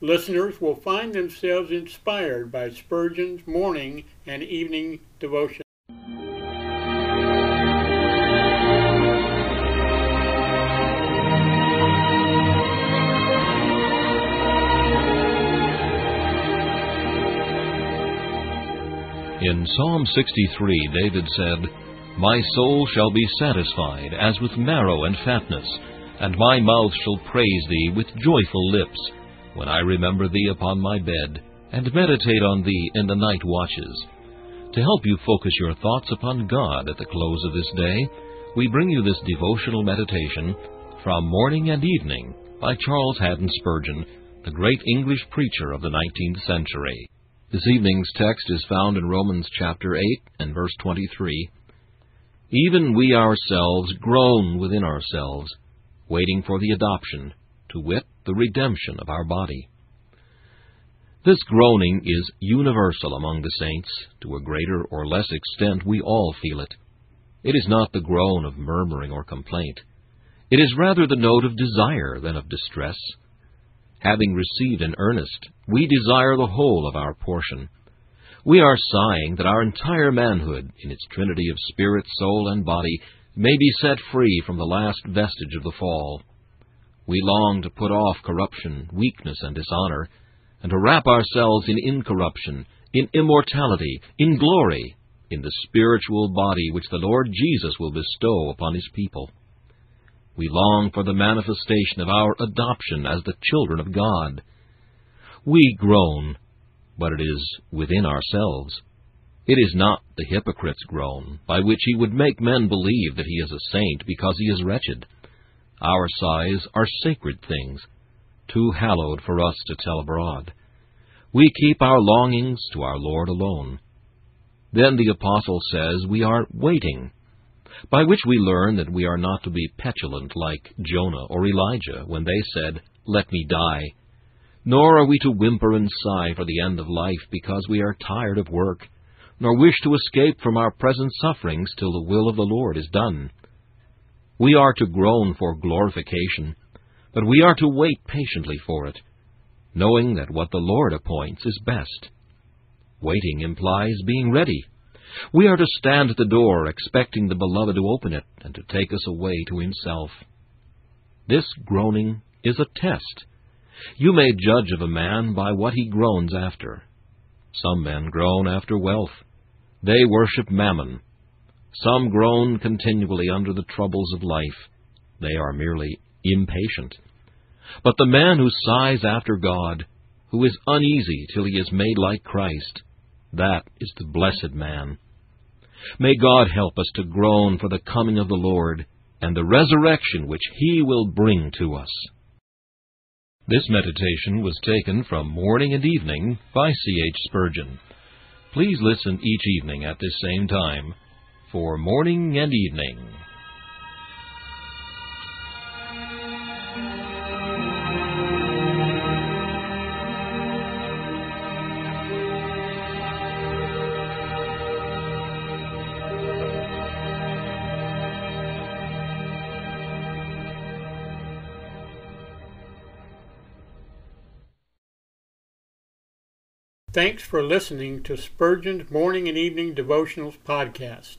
Listeners will find themselves inspired by Spurgeon's morning and evening devotion. In Psalm 63, David said, My soul shall be satisfied as with marrow and fatness, and my mouth shall praise thee with joyful lips when I remember Thee upon my bed, and meditate on Thee in the night watches. To help you focus your thoughts upon God at the close of this day, we bring you this devotional meditation from Morning and Evening by Charles Haddon Spurgeon, the great English preacher of the 19th century. This evening's text is found in Romans chapter 8 and verse 23. Even we ourselves groan within ourselves, waiting for the adoption, to wit, the redemption of our body. This groaning is universal among the saints. To a greater or less extent, we all feel it. It is not the groan of murmuring or complaint. It is rather the note of desire than of distress. Having received an earnest, we desire the whole of our portion. We are sighing that our entire manhood, in its trinity of spirit, soul, and body, may be set free from the last vestige of the fall. We long to put off corruption, weakness, and dishonor, and to wrap ourselves in incorruption, in immortality, in glory, in the spiritual body which the Lord Jesus will bestow upon his people. We long for the manifestation of our adoption as the children of God. We groan, but it is within ourselves. It is not the hypocrite's groan, by which he would make men believe that he is a saint because he is wretched. Our sighs are sacred things, too hallowed for us to tell abroad. We keep our longings to our Lord alone. Then the Apostle says we are waiting, by which we learn that we are not to be petulant like Jonah or Elijah when they said, Let me die. Nor are we to whimper and sigh for the end of life because we are tired of work, nor wish to escape from our present sufferings till the will of the Lord is done. We are to groan for glorification, but we are to wait patiently for it, knowing that what the Lord appoints is best. Waiting implies being ready. We are to stand at the door, expecting the Beloved to open it and to take us away to Himself. This groaning is a test. You may judge of a man by what he groans after. Some men groan after wealth. They worship mammon. Some groan continually under the troubles of life. They are merely impatient. But the man who sighs after God, who is uneasy till he is made like Christ, that is the blessed man. May God help us to groan for the coming of the Lord and the resurrection which He will bring to us. This meditation was taken from Morning and Evening by C. H. Spurgeon. Please listen each evening at this same time for morning and evening. Thanks for listening to Spurgeon's Morning and Evening Devotionals podcast.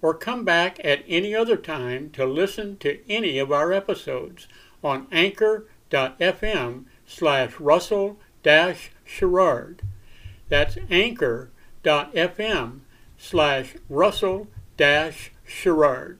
or come back at any other time to listen to any of our episodes on anchor.fm slash russell dash sherrard. That's anchor.fm slash russell dash sherrard.